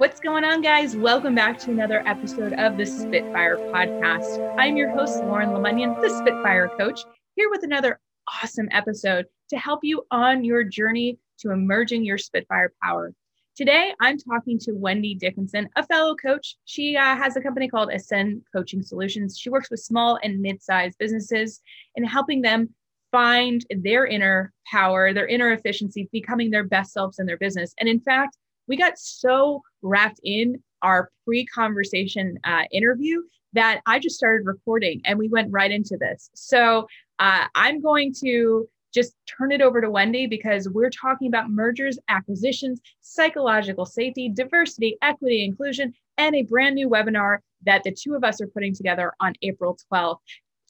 What's going on, guys? Welcome back to another episode of the Spitfire Podcast. I'm your host, Lauren Lemunyon, the Spitfire Coach, here with another awesome episode to help you on your journey to emerging your Spitfire power. Today, I'm talking to Wendy Dickinson, a fellow coach. She uh, has a company called Ascend Coaching Solutions. She works with small and mid sized businesses and helping them find their inner power, their inner efficiency, becoming their best selves in their business. And in fact, we got so wrapped in our pre conversation uh, interview that I just started recording and we went right into this. So uh, I'm going to just turn it over to Wendy because we're talking about mergers, acquisitions, psychological safety, diversity, equity, inclusion, and a brand new webinar that the two of us are putting together on April 12th.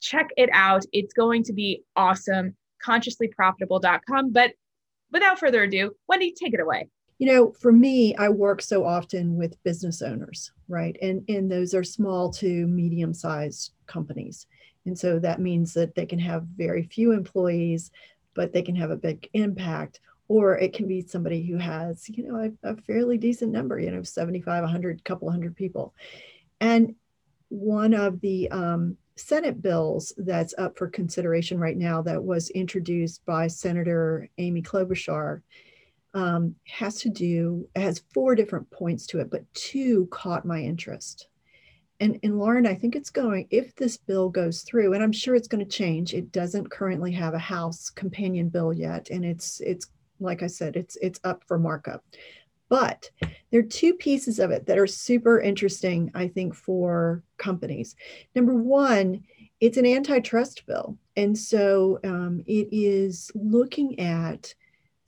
Check it out. It's going to be awesome. Consciouslyprofitable.com. But without further ado, Wendy, take it away you know for me i work so often with business owners right? And and those are small to medium sized companies. And so that means that they can have very few employees but they can have a big impact. Or it can be somebody who has you know a, a fairly decent number you know 75 100 couple hundred people. And one of the um, senate bills that's up for consideration right now that was introduced by senator amy klobuchar um, has to do, has four different points to it, but two caught my interest. And, and Lauren, I think it's going, if this bill goes through, and I'm sure it's going to change, it doesn't currently have a House companion bill yet. And it's, it's like I said, it's, it's up for markup. But there are two pieces of it that are super interesting, I think, for companies. Number one, it's an antitrust bill. And so um, it is looking at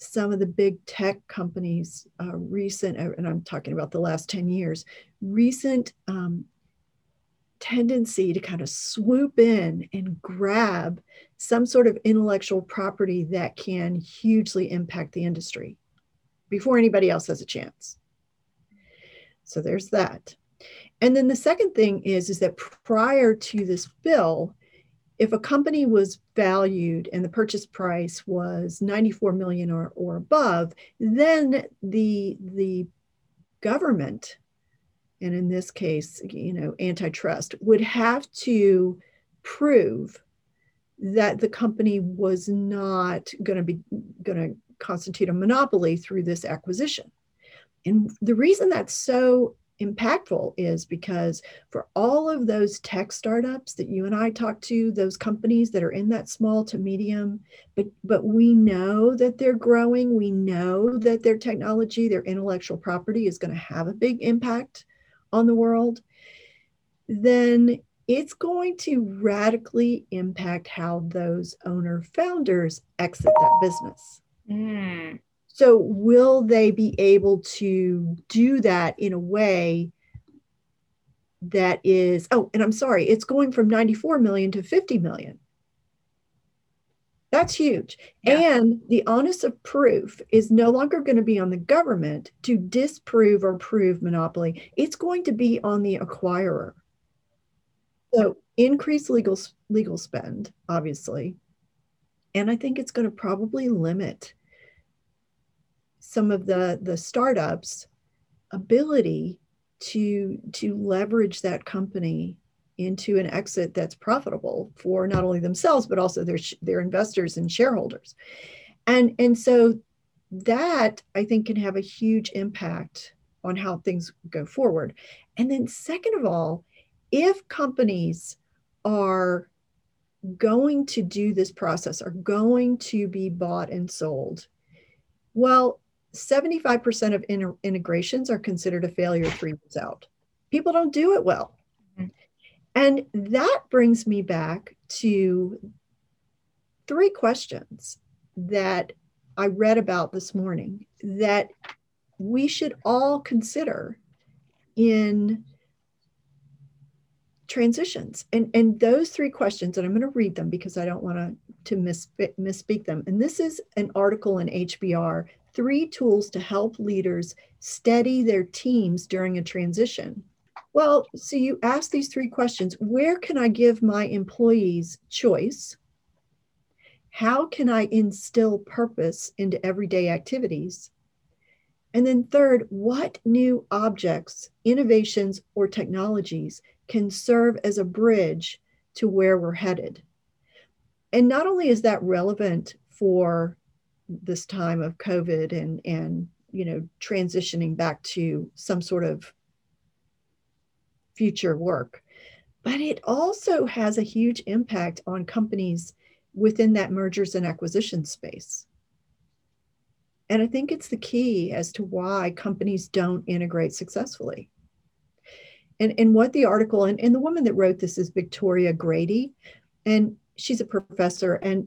some of the big tech companies, uh, recent, and I'm talking about the last 10 years, recent um, tendency to kind of swoop in and grab some sort of intellectual property that can hugely impact the industry before anybody else has a chance. So there's that. And then the second thing is, is that prior to this bill, if a company was valued and the purchase price was 94 million or, or above, then the the government, and in this case, you know, antitrust, would have to prove that the company was not going to be going to constitute a monopoly through this acquisition. And the reason that's so impactful is because for all of those tech startups that you and I talk to, those companies that are in that small to medium, but but we know that they're growing, we know that their technology, their intellectual property is going to have a big impact on the world, then it's going to radically impact how those owner founders exit that business. Mm. So, will they be able to do that in a way that is, oh, and I'm sorry, it's going from 94 million to 50 million. That's huge. Yeah. And the onus of proof is no longer going to be on the government to disprove or prove monopoly. It's going to be on the acquirer. So increase legal legal spend, obviously. And I think it's going to probably limit some of the the startups ability to to leverage that company into an exit that's profitable for not only themselves but also their their investors and shareholders. And and so that i think can have a huge impact on how things go forward. And then second of all if companies are going to do this process are going to be bought and sold well 75% of in- integrations are considered a failure three years out. People don't do it well. Mm-hmm. And that brings me back to three questions that I read about this morning that we should all consider in transitions. And, and those three questions, and I'm going to read them because I don't want to to misspeak, misspeak them. And this is an article in HBR three tools to help leaders steady their teams during a transition. Well, so you ask these three questions Where can I give my employees choice? How can I instill purpose into everyday activities? And then, third, what new objects, innovations, or technologies can serve as a bridge to where we're headed? And not only is that relevant for this time of COVID and, and you know, transitioning back to some sort of future work, but it also has a huge impact on companies within that mergers and acquisition space. And I think it's the key as to why companies don't integrate successfully. And, and what the article, and, and the woman that wrote this is Victoria Grady, and she's a professor. And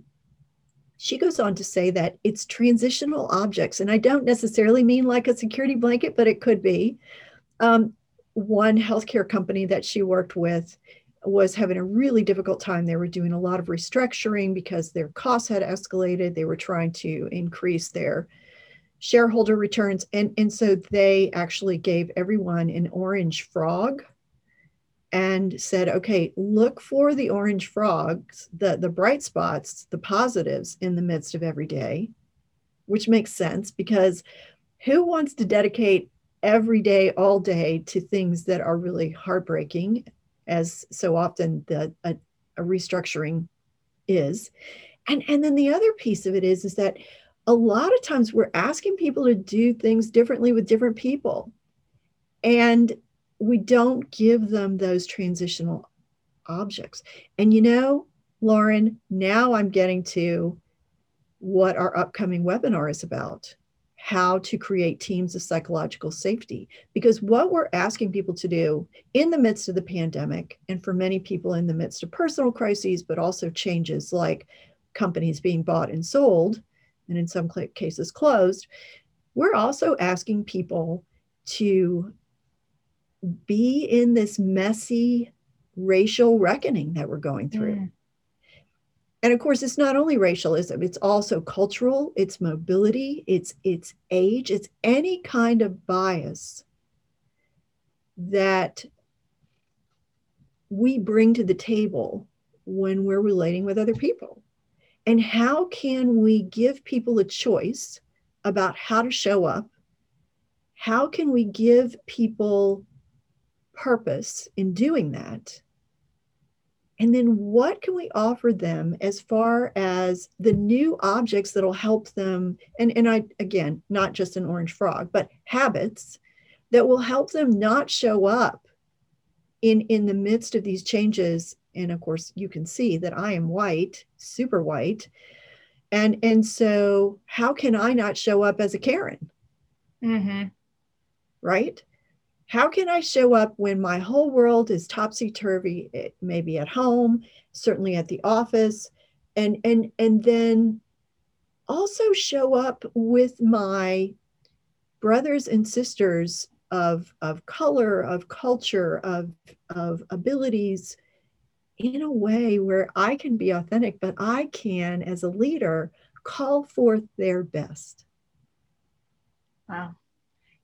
she goes on to say that it's transitional objects. And I don't necessarily mean like a security blanket, but it could be. Um, one healthcare company that she worked with was having a really difficult time. They were doing a lot of restructuring because their costs had escalated. They were trying to increase their shareholder returns. And, and so they actually gave everyone an orange frog and said, okay, look for the orange frogs, the, the bright spots, the positives in the midst of every day, which makes sense because who wants to dedicate every day, all day to things that are really heartbreaking, as so often the a, a restructuring is. And, and then the other piece of it is, is that a lot of times we're asking people to do things differently with different people. And we don't give them those transitional objects. And you know, Lauren, now I'm getting to what our upcoming webinar is about how to create teams of psychological safety. Because what we're asking people to do in the midst of the pandemic, and for many people in the midst of personal crises, but also changes like companies being bought and sold, and in some cases closed, we're also asking people to be in this messy racial reckoning that we're going through. Mm. And of course, it's not only racialism, it's also cultural, it's mobility, it's it's age, it's any kind of bias that we bring to the table when we're relating with other people. And how can we give people a choice about how to show up? How can we give people purpose in doing that? And then what can we offer them as far as the new objects that'll help them? And, and I, again, not just an orange frog, but habits that will help them not show up in, in the midst of these changes and of course you can see that i am white super white and and so how can i not show up as a karen mm-hmm. right how can i show up when my whole world is topsy-turvy eh, maybe at home certainly at the office and and and then also show up with my brothers and sisters of of color of culture of of abilities in a way where I can be authentic, but I can, as a leader, call forth their best. Wow.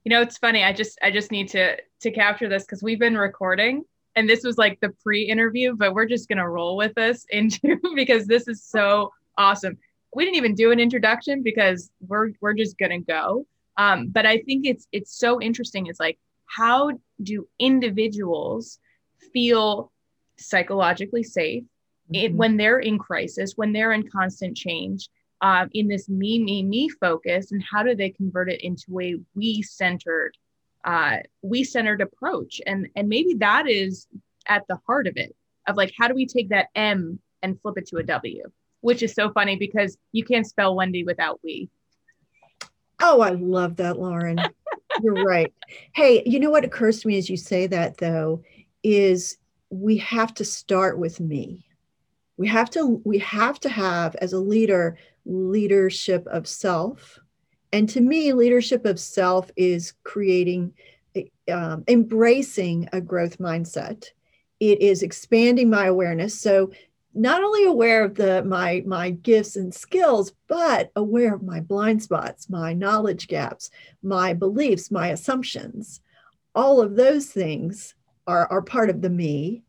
You know, it's funny. I just I just need to to capture this because we've been recording and this was like the pre-interview, but we're just gonna roll with this into because this is so awesome. We didn't even do an introduction because we're we're just gonna go. Um, but I think it's it's so interesting. It's like how do individuals feel psychologically safe mm-hmm. it, when they're in crisis, when they're in constant change, um, in this me, me, me focus, and how do they convert it into a we centered, uh, we centered approach? And and maybe that is at the heart of it, of like how do we take that M and flip it to a W, which is so funny because you can't spell Wendy without we. Oh, I love that, Lauren. You're right. Hey, you know what occurs to me as you say that though is we have to start with me we have to we have to have as a leader leadership of self. And to me leadership of self is creating um, embracing a growth mindset. It is expanding my awareness. So not only aware of the my my gifts and skills but aware of my blind spots my knowledge gaps my beliefs my assumptions. All of those things are, are part of the me.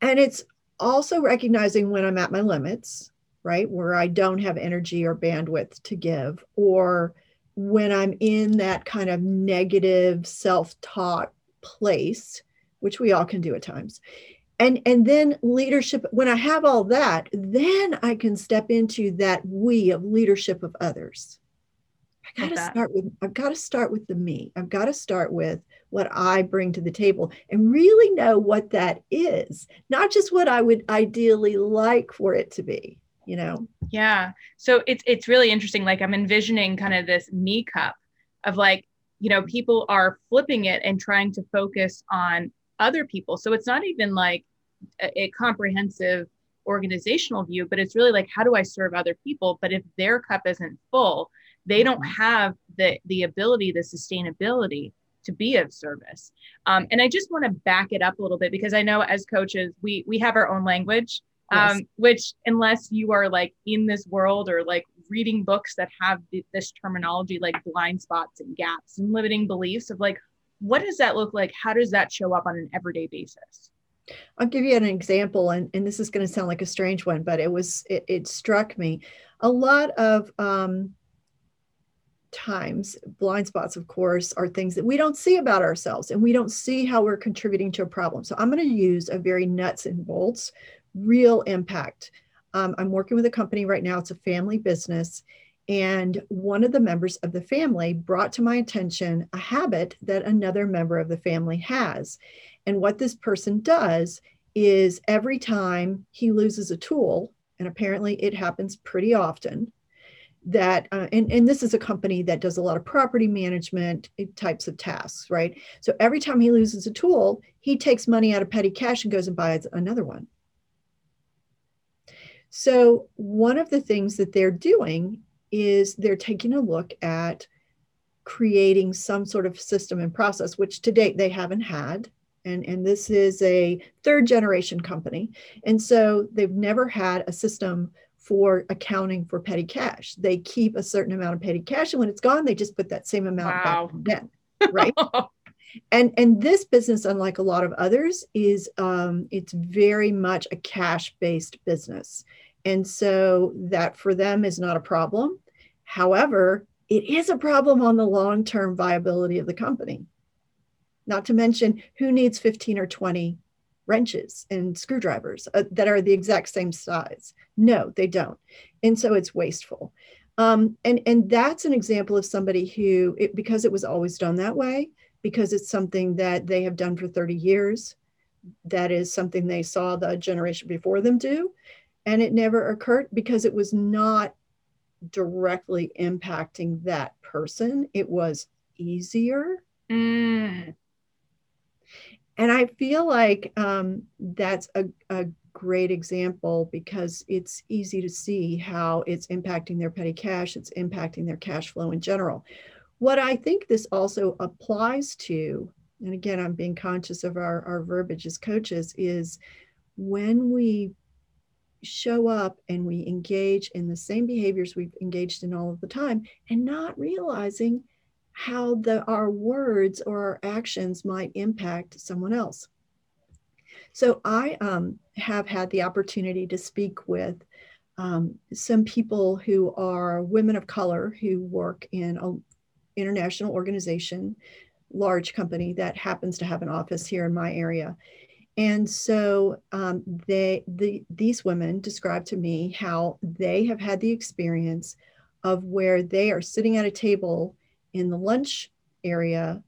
And it's also recognizing when I'm at my limits, right? Where I don't have energy or bandwidth to give, or when I'm in that kind of negative self talk place, which we all can do at times. And, and then leadership, when I have all that, then I can step into that we of leadership of others. I got to start with, I've got to start with the me. I've got to start with what I bring to the table and really know what that is, not just what I would ideally like for it to be you know? Yeah. So it's it's really interesting like i'm envisioning kind of this me cup of like you know people are flipping it and trying to focus on other people. So it's not even like a, a comprehensive organizational view but it's really like how do i serve other people? But if their cup isn't full they don't mm-hmm. have the the ability the sustainability to be of service. Um, and i just want to back it up a little bit because i know as coaches we we have our own language yes. um, which unless you are like in this world or like reading books that have this terminology like blind spots and gaps and limiting beliefs of like what does that look like? How does that show up on an everyday basis? I'll give you an example and, and this is going to sound like a strange one but it was it, it struck me. A lot of um, times blind spots of course are things that we don't see about ourselves and we don't see how we're contributing to a problem. So i'm going to use a very nuts and bolts real impact. Um, I'm working with a company right now, it's a family business. And one of the members of the family brought to my attention a habit that another member of the family has. And what this person does is every time he loses a tool, and apparently it happens pretty often, that uh, and, and this is a company that does a lot of property management types of tasks right so every time he loses a tool he takes money out of petty cash and goes and buys another one so, one of the things that they're doing is they're taking a look at creating some sort of system and process, which to date they haven't had. And, and this is a third generation company. And so they've never had a system for accounting for petty cash. They keep a certain amount of petty cash, and when it's gone, they just put that same amount wow. back again. Right. and and this business unlike a lot of others is um, it's very much a cash based business. And so that for them is not a problem. However it is a problem on the long term viability of the company. Not to mention who needs 15 or 20 wrenches and screwdrivers uh, that are the exact same size? No they don't. And so it's wasteful. Um, and and that's an example of somebody who it, because it was always done that way because it's something that they have done for 30 years. That is something they saw the generation before them do. And it never occurred because it was not directly impacting that person. It was easier. Mm. And I feel like um, that's a, a great example because it's easy to see how it's impacting their petty cash, it's impacting their cash flow in general. What I think this also applies to, and again, I'm being conscious of our, our verbiage as coaches, is when we show up and we engage in the same behaviors we've engaged in all of the time and not realizing how the our words or our actions might impact someone else. So i um, have had the opportunity to speak with um, some people who are women of color who work in a, international organization, large company that happens to have an office here in my area. And so um, they, the, these women describe to me how they have had the experience of where they are sitting at a table in the lunch area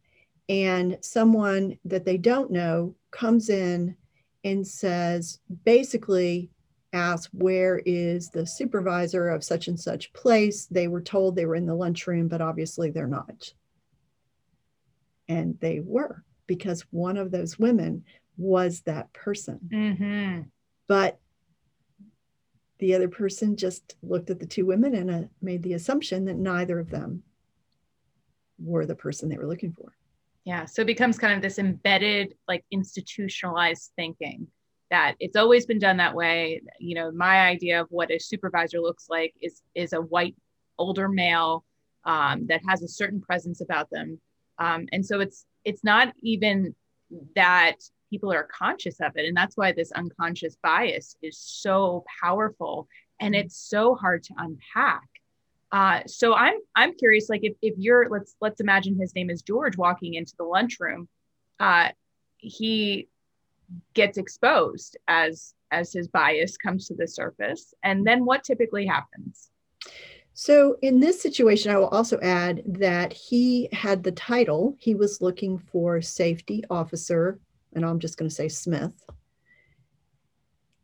and someone that they don't know comes in and says, basically, asked where is the supervisor of such and such place? They were told they were in the lunchroom but obviously they're not. And they were because one of those women was that person. Mm-hmm. but the other person just looked at the two women and uh, made the assumption that neither of them were the person they were looking for. Yeah so it becomes kind of this embedded like institutionalized thinking that it's always been done that way. You know, my idea of what a supervisor looks like is is a white older male um, that has a certain presence about them, um, and so it's it's not even that people are conscious of it, and that's why this unconscious bias is so powerful and it's so hard to unpack. Uh, so I'm I'm curious, like if, if you're let's let's imagine his name is George walking into the lunchroom, uh, he gets exposed as as his bias comes to the surface, and then what typically happens? So, in this situation, I will also add that he had the title, he was looking for safety officer, and I'm just going to say Smith.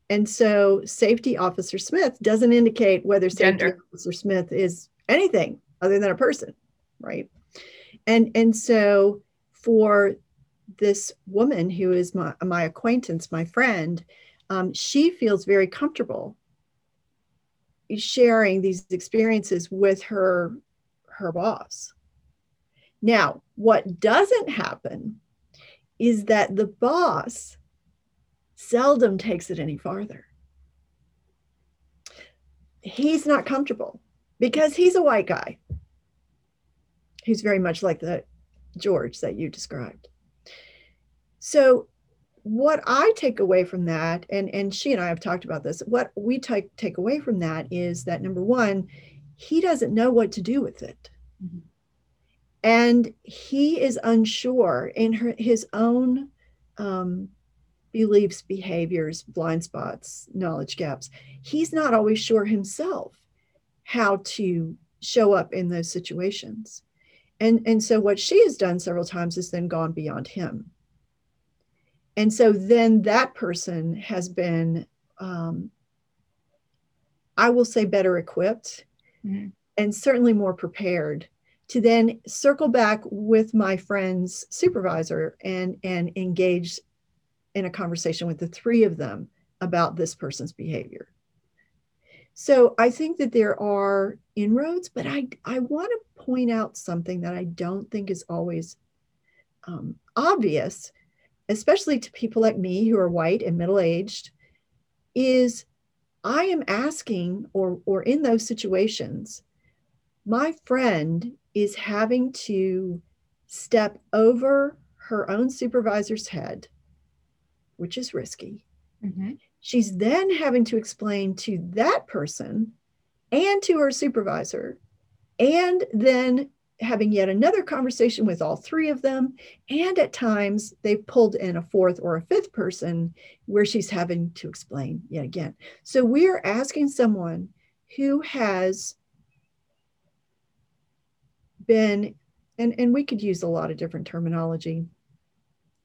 And so, safety officer Smith doesn't indicate whether safety Gender. officer Smith is anything other than a person, right? And and so, for this woman who is my, my acquaintance, my friend, um, she feels very comfortable sharing these experiences with her her boss. Now what doesn't happen is that the boss seldom takes it any farther. He's not comfortable because he's a white guy. He's very much like the george that you described so what I take away from that, and, and she and I have talked about this, what we take, take away from that is that number one, he doesn't know what to do with it. Mm-hmm. And he is unsure in her, his own um, beliefs, behaviors, blind spots, knowledge gaps. He's not always sure himself how to show up in those situations. And, and so what she has done several times is then gone beyond him and so then that person has been um, i will say better equipped mm-hmm. and certainly more prepared to then circle back with my friend's supervisor and and engage in a conversation with the three of them about this person's behavior so i think that there are inroads but i i want to point out something that i don't think is always um, obvious especially to people like me who are white and middle aged, is I am asking, or, or in those situations, my friend is having to step over her own supervisor's head, which is risky. Mm-hmm. She's then having to explain to that person and to her supervisor, and then having yet another conversation with all three of them. And at times they've pulled in a fourth or a fifth person where she's having to explain yet again. So we're asking someone who has been, and, and we could use a lot of different terminology.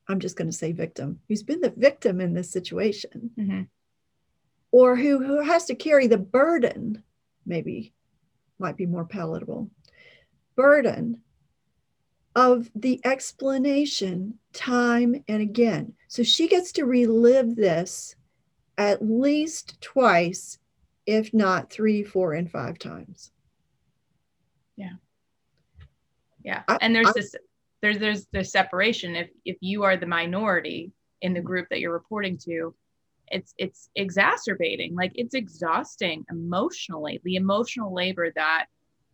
I'm just going to say victim, who's been the victim in this situation, mm-hmm. or who, who has to carry the burden, maybe might be more palatable burden of the explanation time and again. So she gets to relive this at least twice, if not three, four, and five times. Yeah. Yeah. and there's I, this there's there's the separation. If if you are the minority in the group that you're reporting to, it's it's exacerbating. Like it's exhausting emotionally. The emotional labor that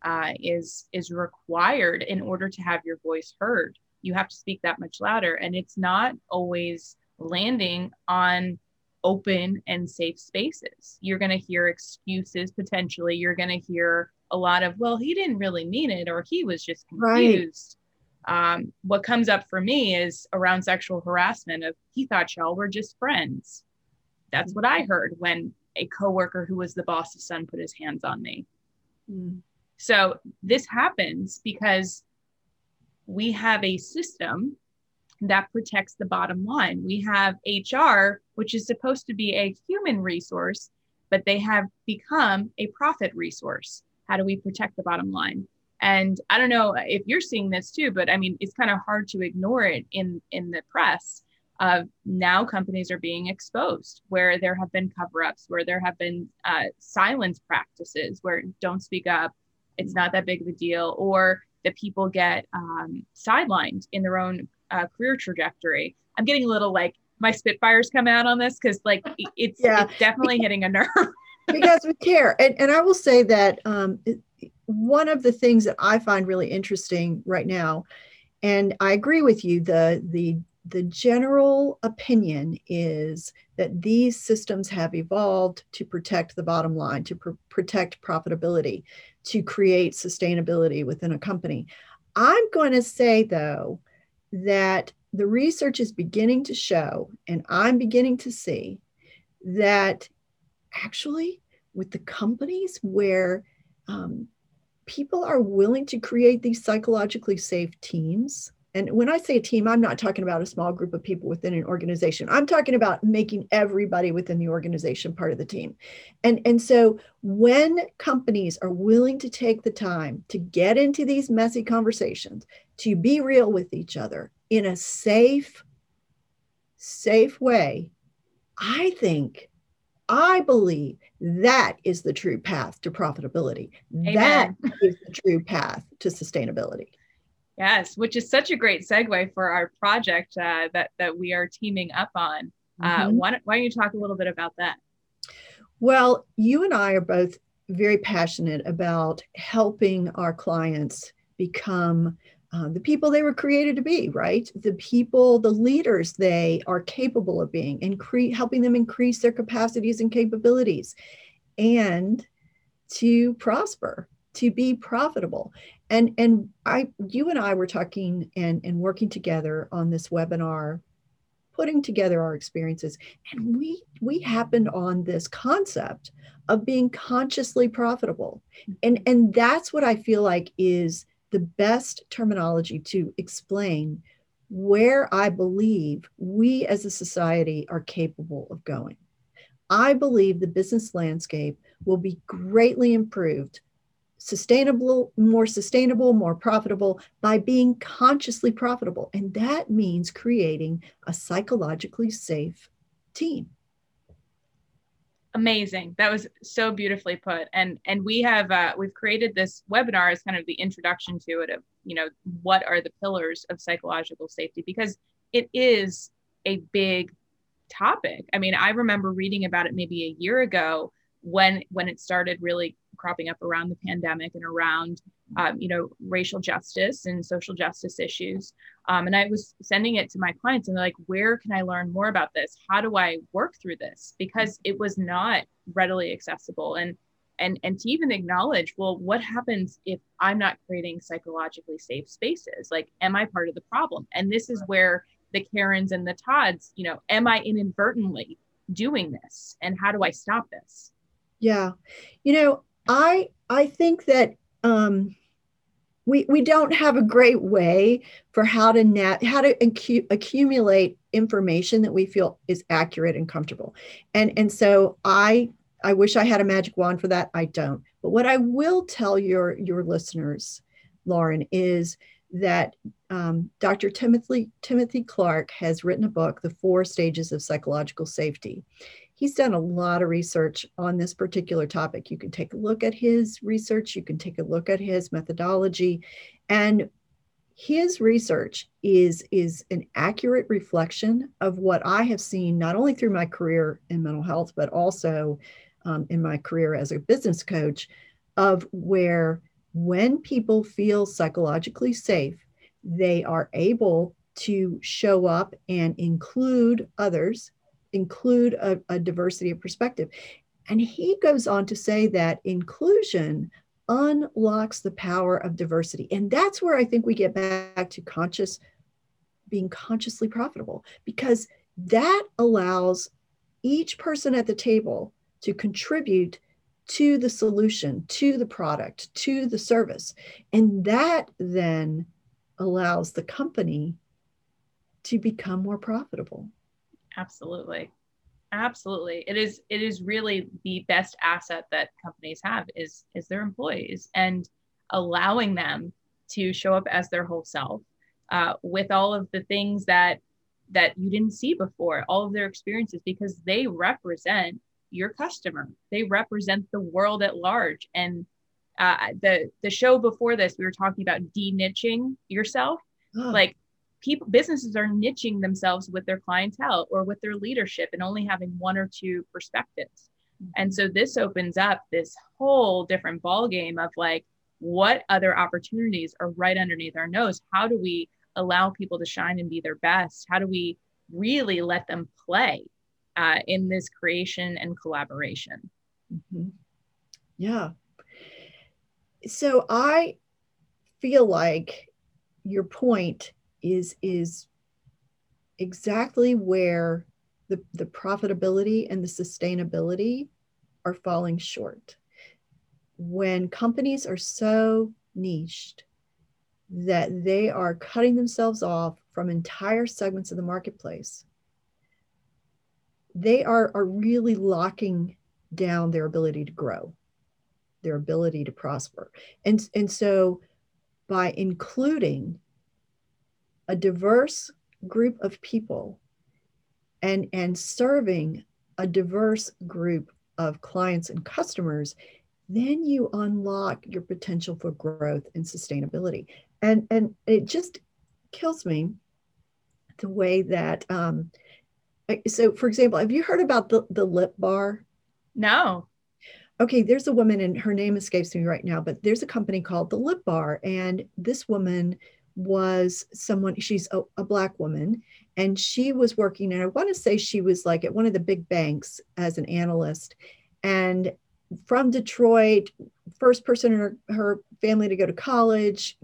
uh, is is required in order to have your voice heard. You have to speak that much louder, and it's not always landing on open and safe spaces. You're going to hear excuses potentially. You're going to hear a lot of, well, he didn't really mean it, or he was just confused. Right. Um, what comes up for me is around sexual harassment of he thought y'all were just friends. That's what I heard when a coworker who was the boss's son put his hands on me. Mm. So this happens because we have a system that protects the bottom line. We have HR, which is supposed to be a human resource, but they have become a profit resource. How do we protect the bottom line? And I don't know if you're seeing this too, but I mean, it's kind of hard to ignore it in in the press. Of now, companies are being exposed where there have been cover-ups, where there have been uh, silence practices, where don't speak up, it's not that big of a deal, or that people get um, sidelined in their own uh, career trajectory. I'm getting a little like my Spitfires come out on this because like it's, yeah. it's definitely hitting a nerve. because we care. And, and I will say that um, one of the things that I find really interesting right now, and I agree with you, the, the, the general opinion is that these systems have evolved to protect the bottom line, to pr- protect profitability to create sustainability within a company. I'm going to say, though, that the research is beginning to show, and I'm beginning to see that actually, with the companies where um, people are willing to create these psychologically safe teams, and when I say a team, I'm not talking about a small group of people within an organization. I'm talking about making everybody within the organization part of the team. And, and so when companies are willing to take the time to get into these messy conversations, to be real with each other in a safe, safe way, I think, I believe that is the true path to profitability. Amen. That is the true path to sustainability. Yes, which is such a great segue for our project uh, that that we are teaming up on. Uh, mm-hmm. why, don't, why don't you talk a little bit about that? Well, you and I are both very passionate about helping our clients become uh, the people they were created to be, right? The people, the leaders they are capable of being, incre- helping them increase their capacities and capabilities, and to prosper, to be profitable. And and i you and i were talking and and working together on this webinar putting together our experiences and we we happened on this concept of being consciously profitable. And and that's what i feel like is the best terminology to explain where i believe we as a society are capable of going. I believe the business landscape will be greatly improved sustainable, more sustainable, more profitable by being consciously profitable. And that means creating a psychologically safe team. Amazing. That was so beautifully put. And and we have uh, we've created this webinar as kind of the introduction to it of, you know, what are the pillars of psychological safety because it is a big topic. I mean, I remember reading about it maybe a year ago when when it started really cropping up around the pandemic and around um, you know racial justice and social justice issues. Um, and i was sending it to my clients and they're like where can i learn more about this? How do i work through this? Because it was not readily accessible. And and and to even acknowledge well what happens if i'm not creating psychologically safe spaces? Like am i part of the problem? And this is where the karens and the todds you know am i inadvertently doing this? And how do i stop this? Yeah. You know I I think that um, we we don't have a great way for how to net how to accumulate information that we feel is accurate and comfortable, and and so I I wish I had a magic wand for that. I don't. But what I will tell your your listeners, Lauren, is that um, Dr. Timothy Timothy Clark has written a book, The Four Stages of Psychological Safety, he's done a lot of research on this particular topic. You can take a look at his research, you can take a look at his methodology, and his research is is an accurate reflection of what I have seen not only through my career in mental health, but also um, in my career as a business coach, of where when people feel psychologically safe, they are able to show up and include others include a, a diversity of perspective. And he goes on to say that inclusion unlocks the power of diversity. And that's where I think we get back to conscious, being consciously profitable, because that allows each person at the table to contribute to the solution, to the product, to the service. And that then allows the company to become more profitable. Absolutely. Absolutely. It is it is really the best asset that companies have is is their employees and allowing them to show up as their whole self uh, with all of the things that that you didn't see before, all of their experiences because they represent your customer. They represent the world at large. And uh, the the show before this, we were talking about de-niching yourself. Like people businesses are niching themselves with their clientele or with their leadership and only having one or two perspectives. And so this opens up this whole different ball game of like what other opportunities are right underneath our nose? How do we allow people to shine and be their best? How do we really let them play uh, in this creation and collaboration? Mm-hmm. yeah. So I feel like your point is is exactly where the, the profitability and the sustainability are falling short. When companies are so niched that they are cutting themselves off from entire segments of the marketplace, they are, are really locking down their ability to grow, their ability to prosper. And, and so by including a diverse group of people and, and serving a diverse group of clients and customers, then you unlock your potential for growth and sustainability. And, and it just kills me the way that, um, so for example, have you heard about the, the lip bar? No. Okay, there's a woman, and her name escapes me right now, but there's a company called the Lip Bar. And this woman was someone, she's a, a Black woman, and she was working, and I want to say she was like at one of the big banks as an analyst. And from Detroit, first person in her, her family to go to college,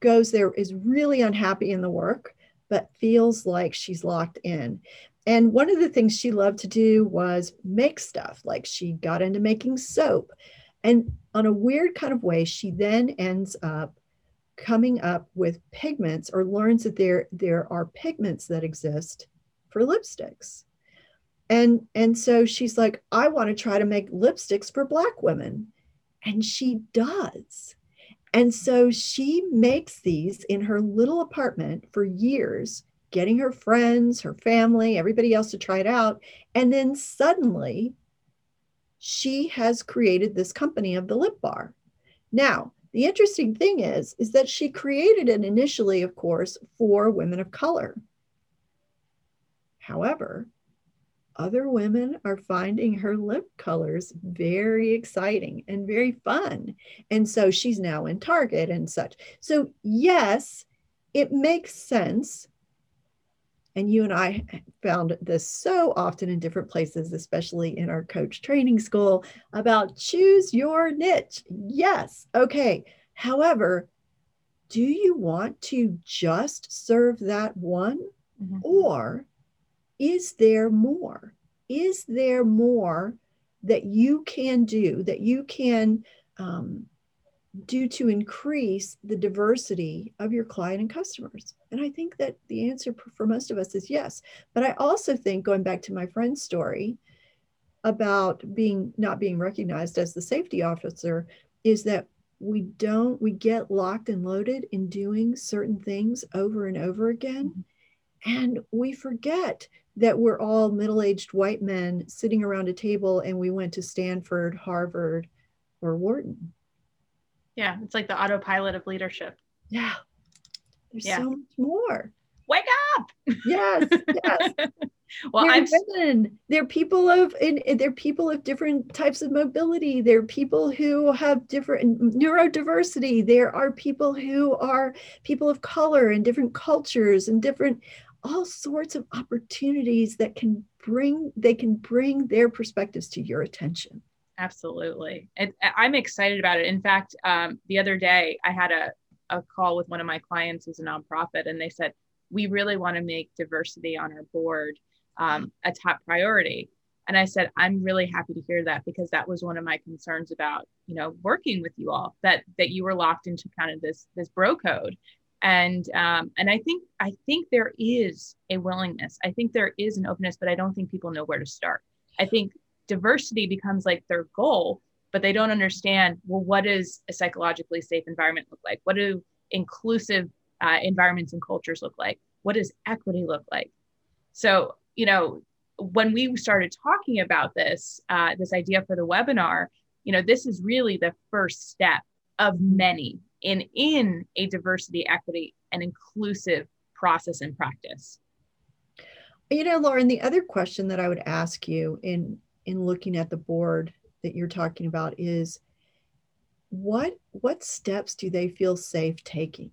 goes there, is really unhappy in the work, but feels like she's locked in. And one of the things she loved to do was make stuff. Like she got into making soap. And on a weird kind of way, she then ends up coming up with pigments or learns that there, there are pigments that exist for lipsticks. And, and so she's like, I want to try to make lipsticks for Black women. And she does. And so she makes these in her little apartment for years getting her friends, her family, everybody else to try it out. And then suddenly she has created this company of the lip bar. Now, the interesting thing is, is that she created it initially, of course, for women of color. However, other women are finding her lip colors very exciting and very fun. And so she's now in Target and such. So, yes, it makes sense and you and I found this so often in different places, especially in our coach training school, about choose your niche. Yes. Okay. However, do you want to just serve that one? Mm-hmm. Or is there more? Is there more that you can do, that you can um, do to increase the diversity of your client and customers? And I think that the answer for most of us is yes. But I also think, going back to my friend's story about being not being recognized as the safety officer, is that we don't, we get locked and loaded in doing certain things over and over again. Mm-hmm. And we forget that we're all middle aged white men sitting around a table and we went to Stanford, Harvard, or Wharton. Yeah, it's like the autopilot of leadership. Yeah. There's yeah. so much more. Wake up. Yes. Yes. well, they're I'm women. They're people of and they're people of different types of mobility. They're people who have different neurodiversity. There are people who are people of color and different cultures and different all sorts of opportunities that can bring they can bring their perspectives to your attention Absolutely. It, I'm excited about it. In fact, um, the other day I had a, a call with one of my clients who's a nonprofit, and they said, We really want to make diversity on our board um, a top priority. And I said, I'm really happy to hear that because that was one of my concerns about, you know, working with you all, that that you were locked into kind of this this bro code. And um, and I think I think there is a willingness. I think there is an openness, but I don't think people know where to start. I think diversity becomes like their goal but they don't understand well what does a psychologically safe environment look like? What do inclusive uh, environments and cultures look like? What does equity look like? So you know when we started talking about this uh, this idea for the webinar you know this is really the first step of many in in a diversity equity and inclusive process and practice. You know lauren the other question that i would ask you in in looking at the board that you're talking about is what what steps do they feel safe taking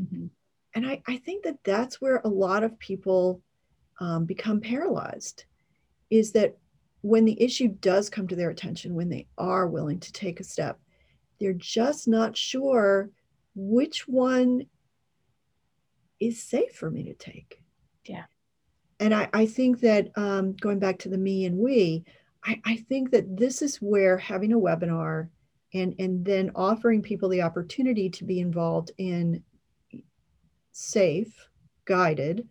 mm-hmm. and I, I think that that's where a lot of people um, become paralyzed is that when the issue does come to their attention when they are willing to take a step they're just not sure which one is safe for me to take. Yeah. And I, I think that um, going back to the me and we, I, I think that this is where having a webinar and, and then offering people the opportunity to be involved in safe, guided,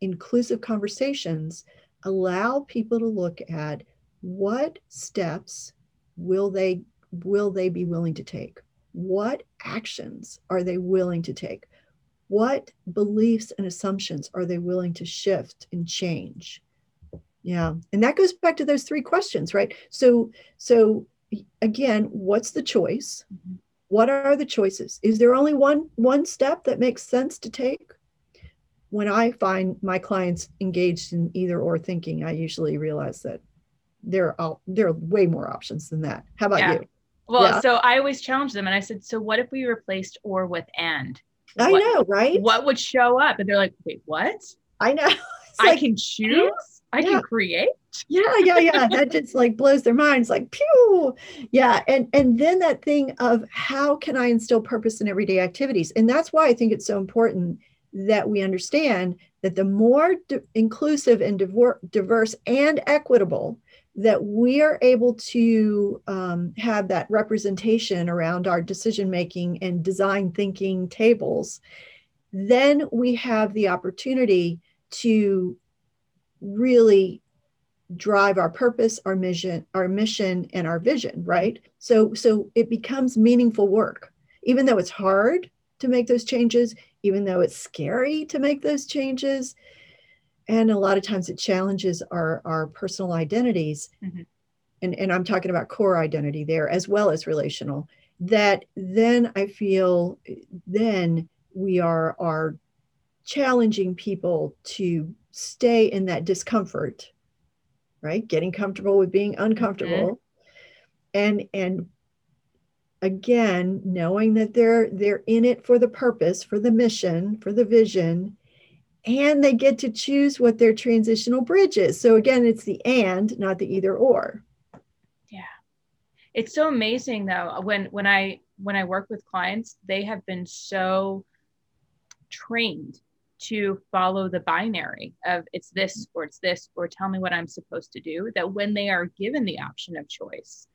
inclusive conversations allow people to look at what steps will they will they be willing to take? What actions are they willing to take? What beliefs and assumptions are they willing to shift and change yeah and that goes back to those three questions right so so again what's the choice mm-hmm. what are the choices is there only one one step that makes sense to take when i find my clients engaged in either or thinking i usually realize that there are there are way more options than that how about yeah. you well yeah. so i always challenge them and i said so what if we replaced or with and I know, right? What would show up? And they're like, wait, what? I know. I can choose. I yeah. can create. Yeah, yeah, yeah. that just like blows their minds. Like, pew. Yeah, and and then that thing of how can I instill purpose in everyday activities? And that's why I think it's so important that we understand that the more d- inclusive and diver- diverse and equitable that we are able to um, have that representation around our decision making and design thinking tables, then we have the opportunity to really drive our purpose our mission our mission and our vision right? So so it becomes meaningful work. Even though it's hard to make those changes even though it's scary to make those changes and a lot of times it challenges our our personal identities. Mm-hmm. and and i'm talking about core identity there as well as relational that then i feel then we are are challenging people to stay in that discomfort right getting comfortable with being uncomfortable mm-hmm. and and again knowing that they're they're in it for the purpose for the mission for the vision and they get to choose what their transitional bridge is. So again, it's the and, not the either or. Yeah. It's so amazing though when when I when I work with clients, they have been so trained to follow the binary of it's this or it's this or tell me what I'm supposed to do that when they are given the option of choice,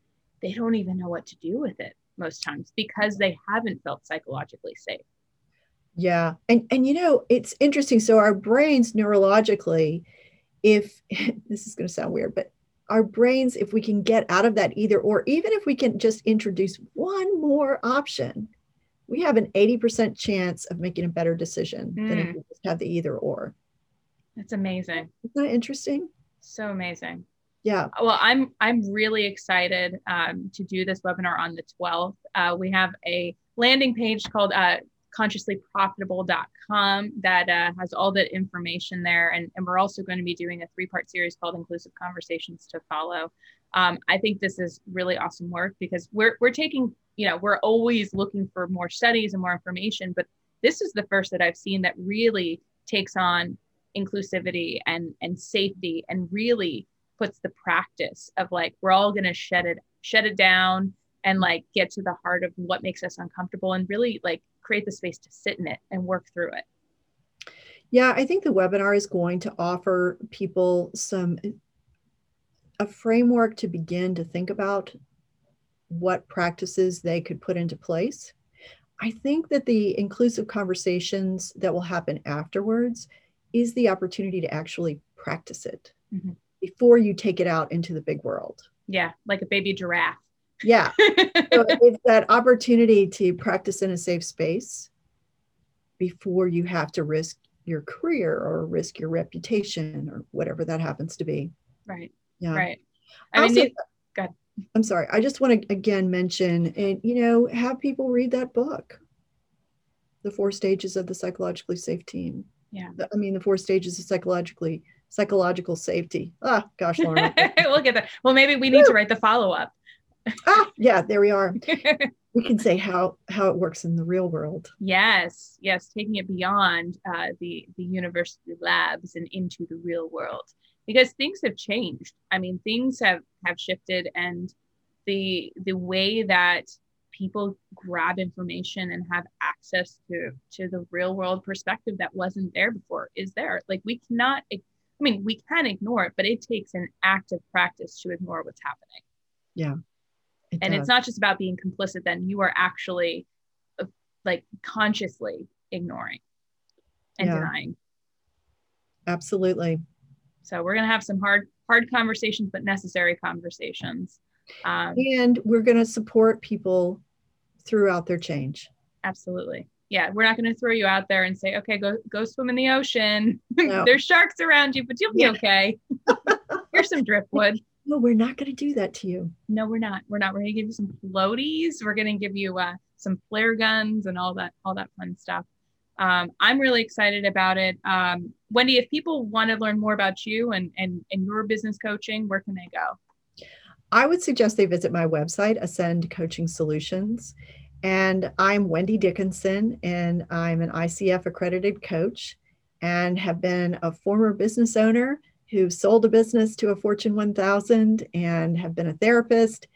they don't even know what to do with it most times because they haven't felt psychologically safe. Yeah. And and you know, it's interesting. So our brains neurologically, if this is going to sound weird, but our brains, if we can get out of that either or, even if we can just introduce one more option, we have an 80% chance of making a better decision mm. than if hmm. we just have the either or. That's amazing. Isn't that interesting? So amazing. Yeah. Well, I'm I'm really excited um, to do this webinar on the 12th. Uh, we have a landing page called uh, consciouslyprofitable.com that uh, has all the information there. And, and we're also going to be doing a three part series called Inclusive Conversations to Follow. Um, I think this is really awesome work because we're, we're taking, you know, we're always looking for more studies and more information, but this is the first that I've seen that really takes on inclusivity and, and safety and really puts the practice of like, we're all going to shed it, shed it down and like get to the heart of what makes us uncomfortable and really like create the space to sit in it and work through it. Yeah, I think the webinar is going to offer people some a framework to begin to think about what practices they could put into place. I think that the inclusive conversations that will happen afterwards is the opportunity to actually practice it mm-hmm. before you take it out into the big world. Yeah, like a baby giraffe. Yeah. so it's that opportunity to practice in a safe space before you have to risk your career or risk your reputation or whatever that happens to be. Right. Yeah. Right. I also, mean, they, I'm sorry. I just want to again mention and you know have people read that book, The Four Stages of the Psychologically Safe Team. Yeah. I mean the four stages of psychologically psychological safety. Ah, gosh, Lauren. we'll get that. Well, maybe we need to write the follow up ah, yeah, there we are. we can say how how it works in the real world. Yes, yes, taking it beyond uh, the the university labs and into the real world because things have changed. I mean, things have have shifted, and the the way that people grab information and have access to to the real world perspective that wasn't there before is there like we cannot i mean we can ignore it but it takes an active practice to ignore what's happening yeah it and does. it's not just about being complicit then you are actually uh, like consciously ignoring and yeah. denying absolutely so we're going to have some hard hard conversations but necessary conversations um, and we're going to support people throughout their change. Absolutely. Yeah, we're not going to throw you out there and say, "Okay, go go swim in the ocean. No. There's sharks around you, but you'll be yeah. okay. Here's some driftwood." No, we're not going to do that to you. No, we're not. We're not. We're going to give you some floaties. We're going to give you uh, some flare guns and all that, all that fun stuff. Um, I'm really excited about it. Um, Wendy, if people want to learn more about you and, and, and your business coaching, where can they go? I would suggest they visit my website, Ascend Coaching Solutions. And I'm Wendy Dickinson, and I'm an ICF accredited coach and have been a former business owner who sold a business to a Fortune 1000 and have been a therapist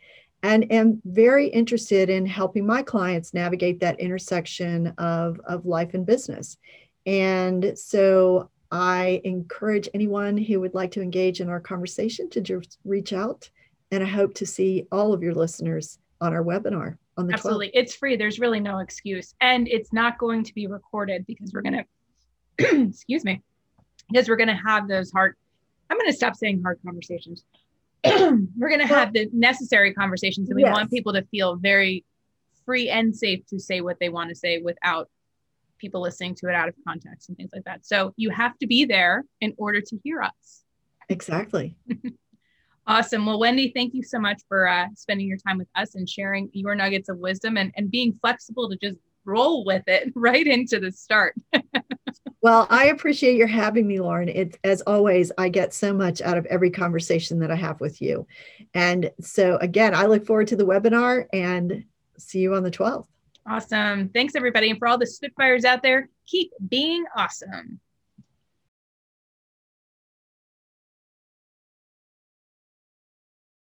and am very interested in helping my clients navigate that intersection of, of life and business. And so I encourage anyone who would like to engage in our conversation to just reach out and I hope to see all of your listeners on our webinar on the Absolutely. 12th. It's free. There's really no excuse. And it's not going to be recorded because we're going to, excuse me, because we're going to have those hard, I'm going to stop saying hard conversations. we're going to have the necessary conversations and we yes. want people to feel very free and safe to say what they want to say without people listening to it out of context and things like that. So you have to be there in order to hear us. Exactly. Awesome. Well, Wendy, thank you so much for uh, spending your time with us and sharing your nuggets of wisdom and, and being flexible to just roll with it right into the start. well, I appreciate your having me, Lauren. It's as always, I get so much out of every conversation that I have with you. And so, again, I look forward to the webinar and see you on the 12th. Awesome. Thanks, everybody. And for all the Spitfires out there, keep being awesome.